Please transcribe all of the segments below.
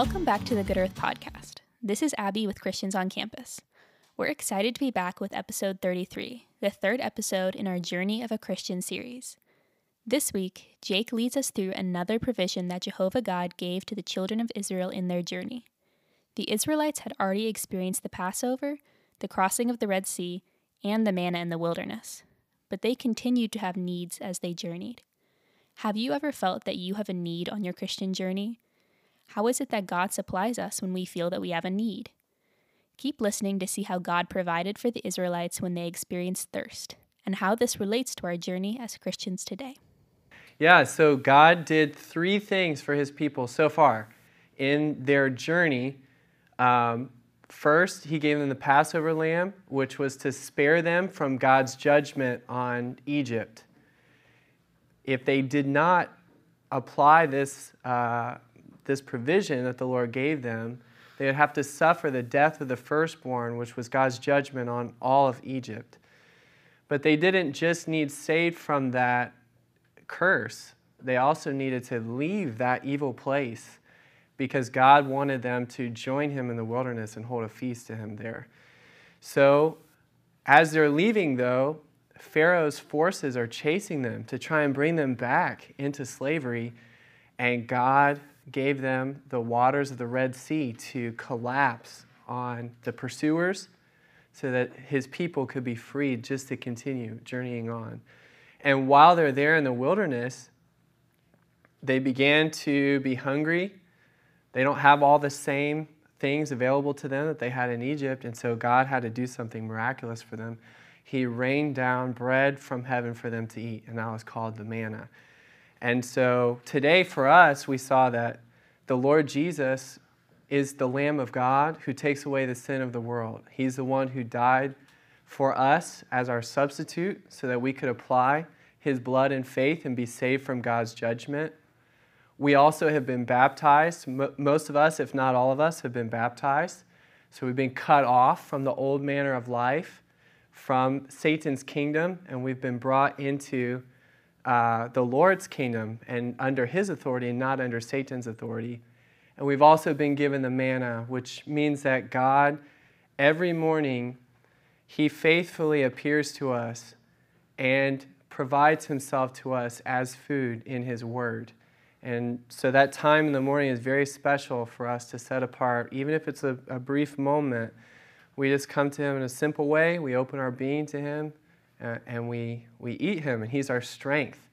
Welcome back to the Good Earth Podcast. This is Abby with Christians on Campus. We're excited to be back with episode 33, the third episode in our Journey of a Christian series. This week, Jake leads us through another provision that Jehovah God gave to the children of Israel in their journey. The Israelites had already experienced the Passover, the crossing of the Red Sea, and the manna in the wilderness, but they continued to have needs as they journeyed. Have you ever felt that you have a need on your Christian journey? How is it that God supplies us when we feel that we have a need? Keep listening to see how God provided for the Israelites when they experienced thirst, and how this relates to our journey as Christians today. Yeah, so God did three things for his people so far in their journey. Um, first, he gave them the Passover lamb, which was to spare them from God's judgment on Egypt. If they did not apply this, uh, this provision that the Lord gave them, they would have to suffer the death of the firstborn, which was God's judgment on all of Egypt. But they didn't just need saved from that curse, they also needed to leave that evil place because God wanted them to join him in the wilderness and hold a feast to him there. So, as they're leaving, though, Pharaoh's forces are chasing them to try and bring them back into slavery, and God gave them the waters of the Red Sea to collapse on the pursuers so that his people could be freed just to continue journeying on. And while they're there in the wilderness, they began to be hungry. They don't have all the same things available to them that they had in Egypt, and so God had to do something miraculous for them. He rained down bread from heaven for them to eat, and that was called the manna. And so today for us, we saw that the Lord Jesus is the Lamb of God who takes away the sin of the world. He's the one who died for us as our substitute so that we could apply his blood and faith and be saved from God's judgment. We also have been baptized. Most of us, if not all of us, have been baptized. So we've been cut off from the old manner of life, from Satan's kingdom, and we've been brought into uh, the Lord's kingdom and under his authority and not under Satan's authority. And we've also been given the manna, which means that God, every morning, he faithfully appears to us and provides himself to us as food in his word. And so that time in the morning is very special for us to set apart, even if it's a, a brief moment. We just come to him in a simple way. We open our being to him and we, we eat him, and he's our strength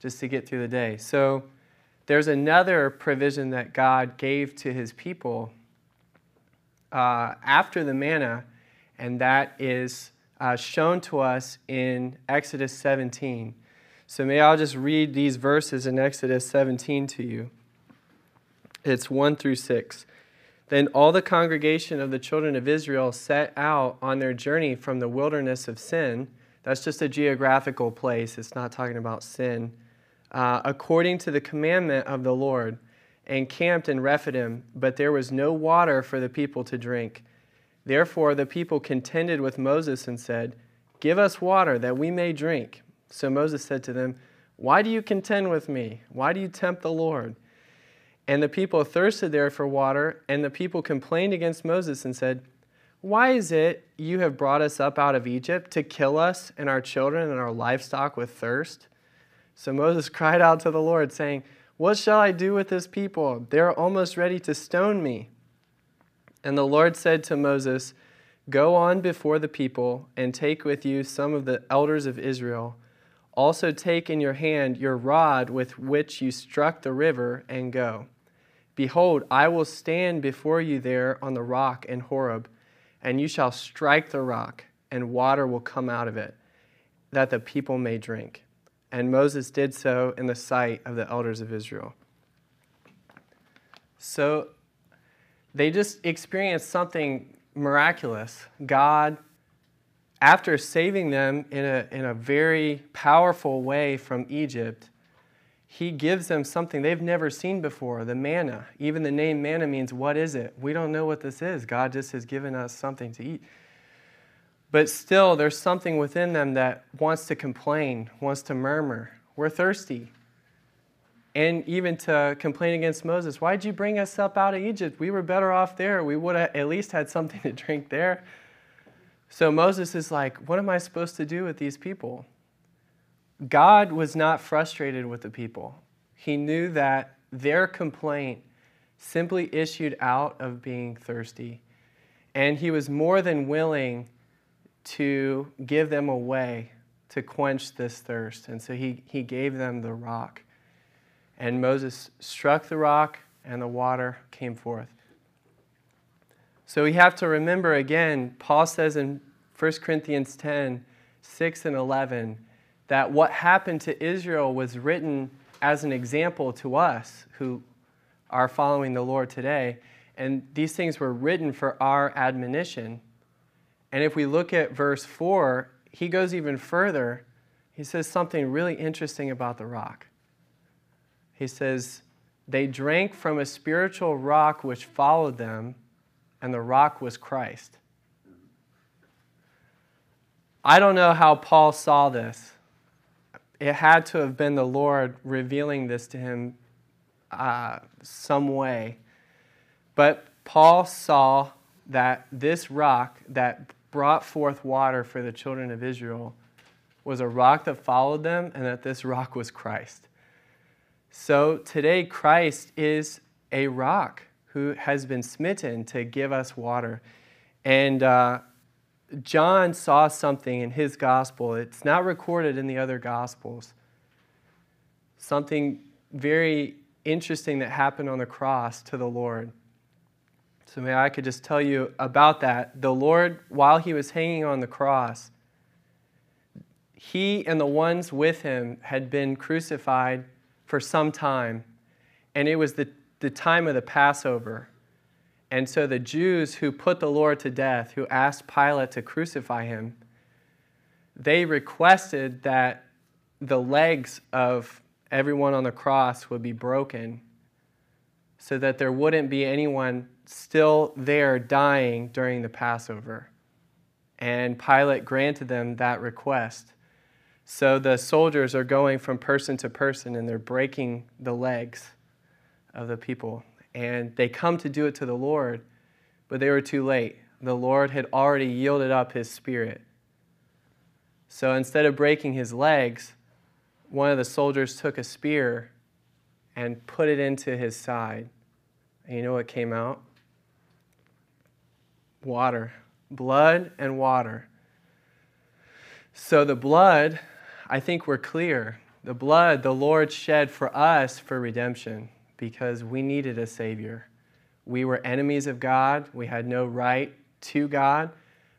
just to get through the day. So there's another provision that God gave to his people uh, after the manna and that is uh, shown to us in Exodus 17. So may I just read these verses in Exodus 17 to you. It's 1 through 6. Then all the congregation of the children of Israel set out on their journey from the wilderness of sin. That's just a geographical place, it's not talking about sin. Uh, according to the commandment of the Lord, and camped in Rephidim, but there was no water for the people to drink. Therefore, the people contended with Moses and said, Give us water that we may drink. So Moses said to them, Why do you contend with me? Why do you tempt the Lord? And the people thirsted there for water, and the people complained against Moses and said, Why is it you have brought us up out of Egypt to kill us and our children and our livestock with thirst? So Moses cried out to the Lord, saying, What shall I do with this people? They are almost ready to stone me. And the Lord said to Moses, Go on before the people and take with you some of the elders of Israel. Also take in your hand your rod with which you struck the river and go. Behold, I will stand before you there on the rock in Horeb, and you shall strike the rock, and water will come out of it, that the people may drink. And Moses did so in the sight of the elders of Israel. So they just experienced something miraculous. God, after saving them in a, in a very powerful way from Egypt, he gives them something they've never seen before the manna. Even the name manna means, What is it? We don't know what this is. God just has given us something to eat. But still, there's something within them that wants to complain, wants to murmur. We're thirsty. and even to complain against Moses. Why'd you bring us up out of Egypt? We were better off there. We would have at least had something to drink there. So Moses is like, What am I supposed to do with these people? God was not frustrated with the people. He knew that their complaint simply issued out of being thirsty. And he was more than willing to give them a way to quench this thirst. And so he, he gave them the rock. And Moses struck the rock, and the water came forth. So we have to remember again, Paul says in 1 Corinthians 10 6 and 11 that what happened to Israel was written as an example to us who are following the Lord today. And these things were written for our admonition. And if we look at verse 4, he goes even further. He says something really interesting about the rock. He says, They drank from a spiritual rock which followed them, and the rock was Christ. I don't know how Paul saw this. It had to have been the Lord revealing this to him uh, some way. But Paul saw that this rock that brought forth water for the children of Israel was a rock that followed them, and that this rock was Christ. So today, Christ is a rock who has been smitten to give us water. And uh, John saw something in his gospel. It's not recorded in the other gospels. Something very interesting that happened on the cross to the Lord. So, may I could just tell you about that. The Lord, while he was hanging on the cross, he and the ones with him had been crucified for some time, and it was the, the time of the Passover. And so the Jews who put the Lord to death, who asked Pilate to crucify him, they requested that the legs of everyone on the cross would be broken so that there wouldn't be anyone still there dying during the Passover. And Pilate granted them that request. So the soldiers are going from person to person and they're breaking the legs of the people and they come to do it to the Lord, but they were too late. The Lord had already yielded up his spirit. So instead of breaking his legs, one of the soldiers took a spear and put it into his side. And you know what came out? Water. Blood and water. So the blood, I think we're clear. The blood the Lord shed for us for redemption because we needed a Savior. We were enemies of God, we had no right to God,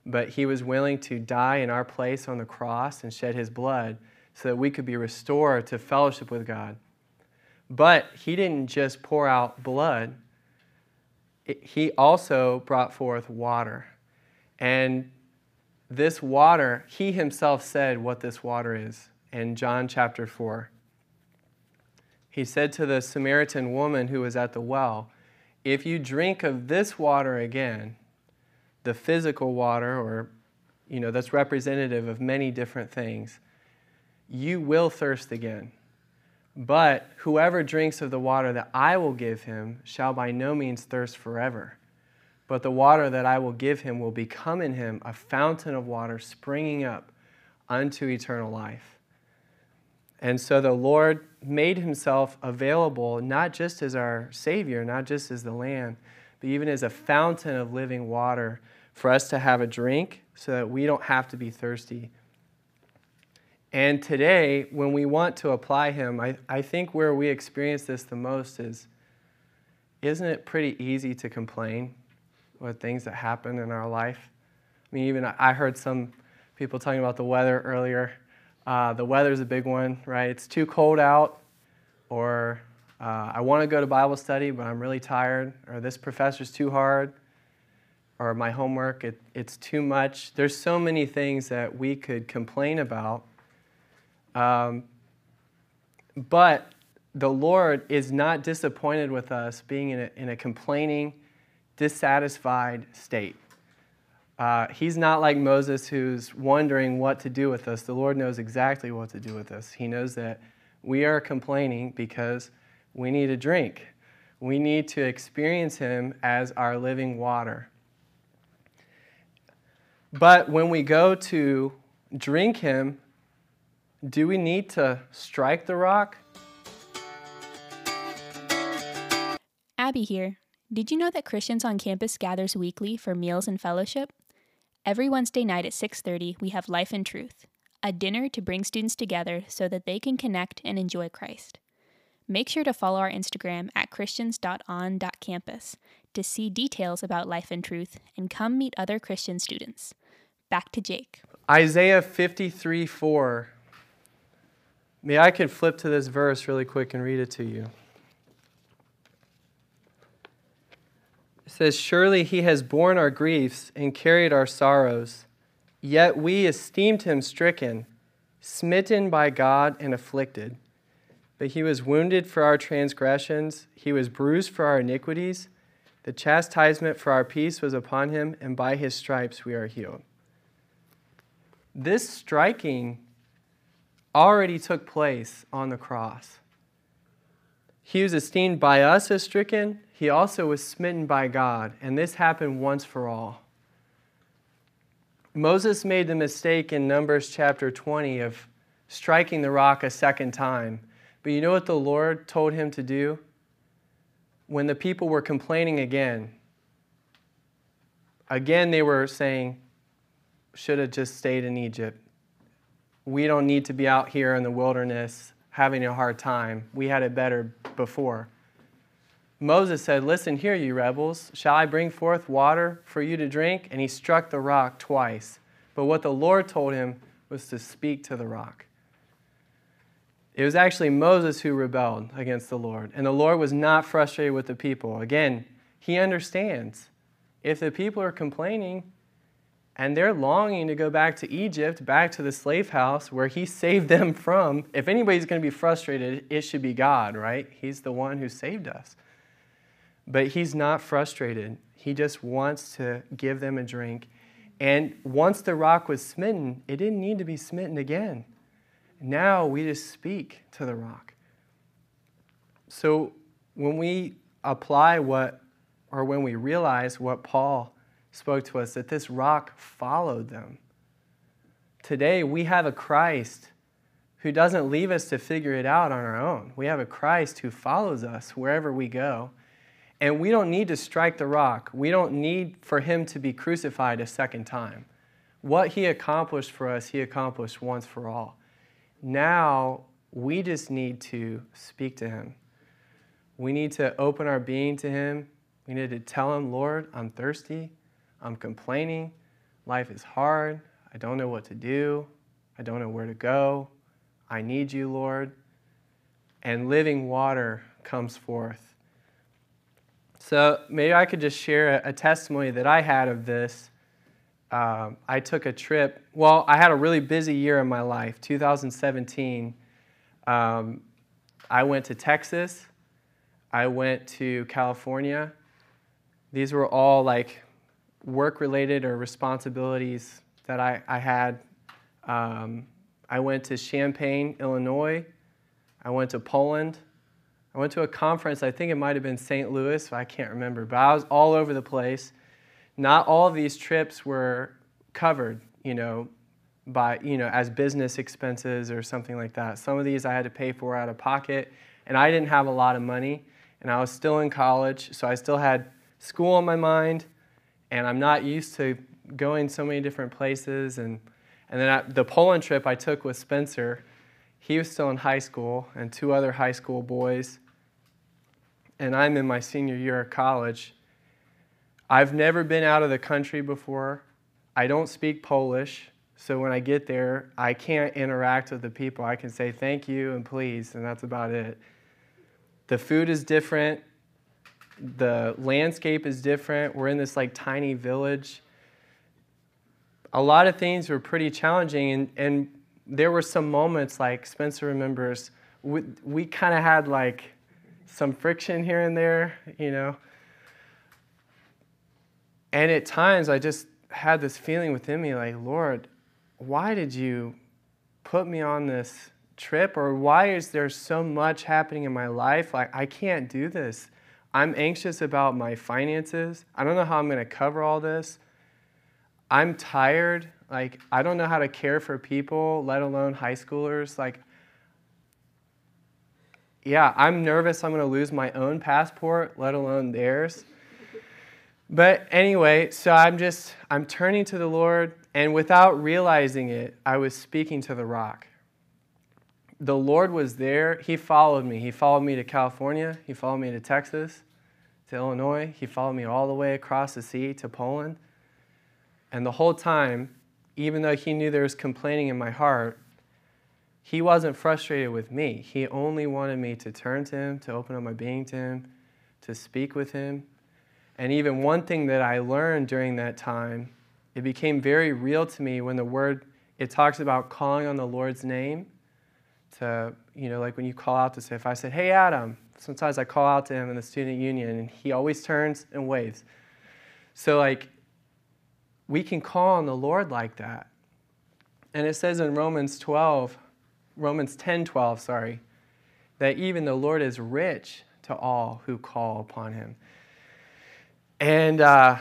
but He was willing to die in our place on the cross and shed His blood so that we could be restored to fellowship with God. But He didn't just pour out blood, He also brought forth water. And this water, He Himself said what this water is in John chapter 4 he said to the Samaritan woman who was at the well, If you drink of this water again, the physical water, or, you know, that's representative of many different things, you will thirst again. But whoever drinks of the water that I will give him shall by no means thirst forever. But the water that I will give him will become in him a fountain of water springing up unto eternal life. And so the Lord made himself available not just as our Savior, not just as the Lamb, but even as a fountain of living water for us to have a drink so that we don't have to be thirsty. And today, when we want to apply Him, I, I think where we experience this the most is isn't it pretty easy to complain with things that happen in our life? I mean, even I heard some people talking about the weather earlier uh, the weather's a big one, right? It's too cold out, or uh, I want to go to Bible study, but I'm really tired, or this professor's too hard, or my homework, it, it's too much. There's so many things that we could complain about. Um, but the Lord is not disappointed with us being in a, in a complaining, dissatisfied state. Uh, he's not like Moses who's wondering what to do with us. The Lord knows exactly what to do with us. He knows that we are complaining because we need a drink. We need to experience Him as our living water. But when we go to drink Him, do we need to strike the rock? Abby here. Did you know that Christians on campus gathers weekly for meals and fellowship? Every Wednesday night at 6:30, we have Life and Truth, a dinner to bring students together so that they can connect and enjoy Christ. Make sure to follow our Instagram at christians.on.campus to see details about Life and Truth and come meet other Christian students. Back to Jake. Isaiah 53 4. May I can flip to this verse really quick and read it to you. It says, Surely he has borne our griefs and carried our sorrows, yet we esteemed him stricken, smitten by God, and afflicted. But he was wounded for our transgressions, he was bruised for our iniquities. The chastisement for our peace was upon him, and by his stripes we are healed. This striking already took place on the cross. He was esteemed by us as stricken, he also was smitten by God, and this happened once for all. Moses made the mistake in Numbers chapter 20 of striking the rock a second time. But you know what the Lord told him to do? When the people were complaining again, again they were saying, should have just stayed in Egypt. We don't need to be out here in the wilderness having a hard time. We had it better before. Moses said, Listen here, you rebels. Shall I bring forth water for you to drink? And he struck the rock twice. But what the Lord told him was to speak to the rock. It was actually Moses who rebelled against the Lord. And the Lord was not frustrated with the people. Again, he understands. If the people are complaining and they're longing to go back to Egypt, back to the slave house where he saved them from, if anybody's going to be frustrated, it should be God, right? He's the one who saved us. But he's not frustrated. He just wants to give them a drink. And once the rock was smitten, it didn't need to be smitten again. Now we just speak to the rock. So when we apply what, or when we realize what Paul spoke to us, that this rock followed them. Today we have a Christ who doesn't leave us to figure it out on our own. We have a Christ who follows us wherever we go. And we don't need to strike the rock. We don't need for him to be crucified a second time. What he accomplished for us, he accomplished once for all. Now we just need to speak to Him. We need to open our being to Him. We need to tell Him, Lord, I'm thirsty. I'm complaining. Life is hard. I don't know what to do. I don't know where to go. I need you, Lord. And living water comes forth. So maybe I could just share a, testimony that I had of this um, I took a trip. Well, I had a really busy year in my life. 2017, um, I went to Texas. I went to California. These were all like work related or responsibilities that I, I had. Um, I went to Champaign, Illinois. I went to Poland. I went to a conference, I think it might have been St. Louis, I can't remember, but I was all over the place not all of these trips were covered, you know, by, you know, as business expenses or something like that. Some of these I had to pay for out of pocket, and I didn't have a lot of money, and I was still in college, so I still had school on my mind, and I'm not used to going so many different places. And, and then I, the Poland trip I took with Spencer, he was still in high school, and two other high school boys, and I'm in my senior year of college I've never been out of the country before. I don't speak Polish, so when I get there, I can't interact with the people. I can say thank you and please, and that's about it. The food is different. The landscape is different. We're in this like tiny village. A lot of things were pretty challenging, and, and there were some moments like Spencer remembers. We, we kind of had like some friction here and there, you know. And at times I just had this feeling within me like, Lord, why did you put me on this trip or why is there so much happening in my life? Like, I can't do this. I'm anxious about my finances. I don't know how I'm going to cover all this. I'm tired. Like, I don't know how to care for people, let alone high schoolers. Like, yeah, I'm nervous I'm going to lose my own passport, let alone theirs. But anyway, so I'm just, I'm turning to the Lord, and without realizing it, I was speaking to the rock. The Lord was there. He followed me. He followed me to California. He followed me to Texas, to Illinois. He followed me all the way across the sea to Poland. And the whole time, even though He knew there was complaining in my heart, He wasn't frustrated with me. He only wanted me to turn to Him, to open up my being to Him, to speak with Him, and even one thing that I learned during that time, it became very real to me when the word, it talks about calling on the Lord's name. To, you know, like when you call out to say, if I said, hey, Adam, sometimes I call out to him in the student union and he always turns and waves. So, like, we can call on the Lord like that. And it says in Romans 12, Romans 10 12, sorry, that even the Lord is rich to all who call upon him. And uh,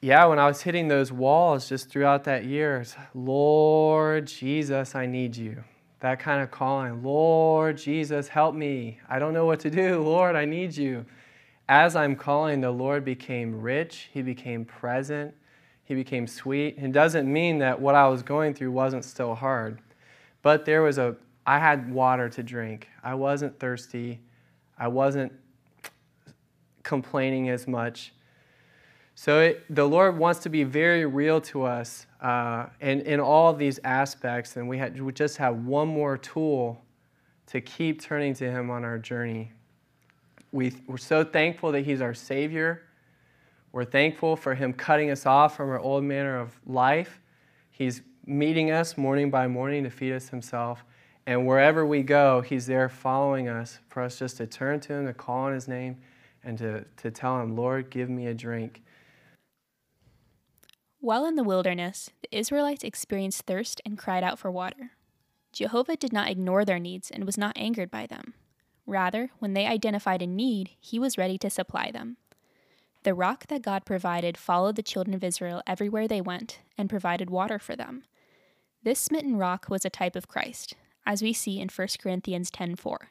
yeah, when I was hitting those walls just throughout that year, Lord Jesus, I need you. That kind of calling, Lord Jesus, help me. I don't know what to do. Lord, I need you. As I'm calling, the Lord became rich, He became present, He became sweet. It doesn't mean that what I was going through wasn't still hard, but there was a, I had water to drink. I wasn't thirsty. I wasn't complaining as much. So it, the Lord wants to be very real to us uh, in, in all of these aspects, and we, had, we just have one more tool to keep turning to Him on our journey. We, we're so thankful that He's our Savior. We're thankful for Him cutting us off from our old manner of life. He's meeting us morning by morning to feed us Himself. And wherever we go, He's there following us for us just to turn to Him, to call on His name, and to, to tell Him, Lord, give me a drink. While in the wilderness, the Israelites experienced thirst and cried out for water. Jehovah did not ignore their needs and was not angered by them. Rather, when they identified a need, he was ready to supply them. The rock that God provided followed the children of Israel everywhere they went and provided water for them. This smitten rock was a type of Christ, as we see in 1 Corinthians 10:4.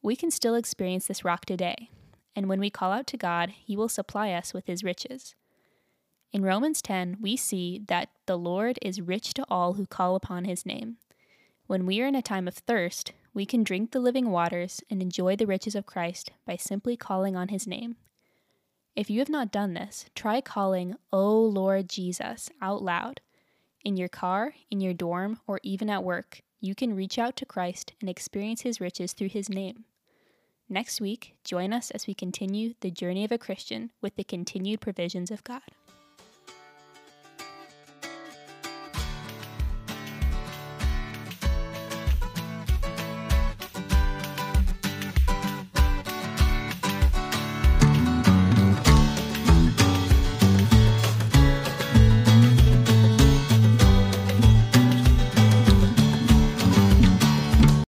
We can still experience this rock today, and when we call out to God, he will supply us with his riches. In Romans 10, we see that the Lord is rich to all who call upon his name. When we are in a time of thirst, we can drink the living waters and enjoy the riches of Christ by simply calling on his name. If you have not done this, try calling, O Lord Jesus, out loud. In your car, in your dorm, or even at work, you can reach out to Christ and experience his riches through his name. Next week, join us as we continue the journey of a Christian with the continued provisions of God.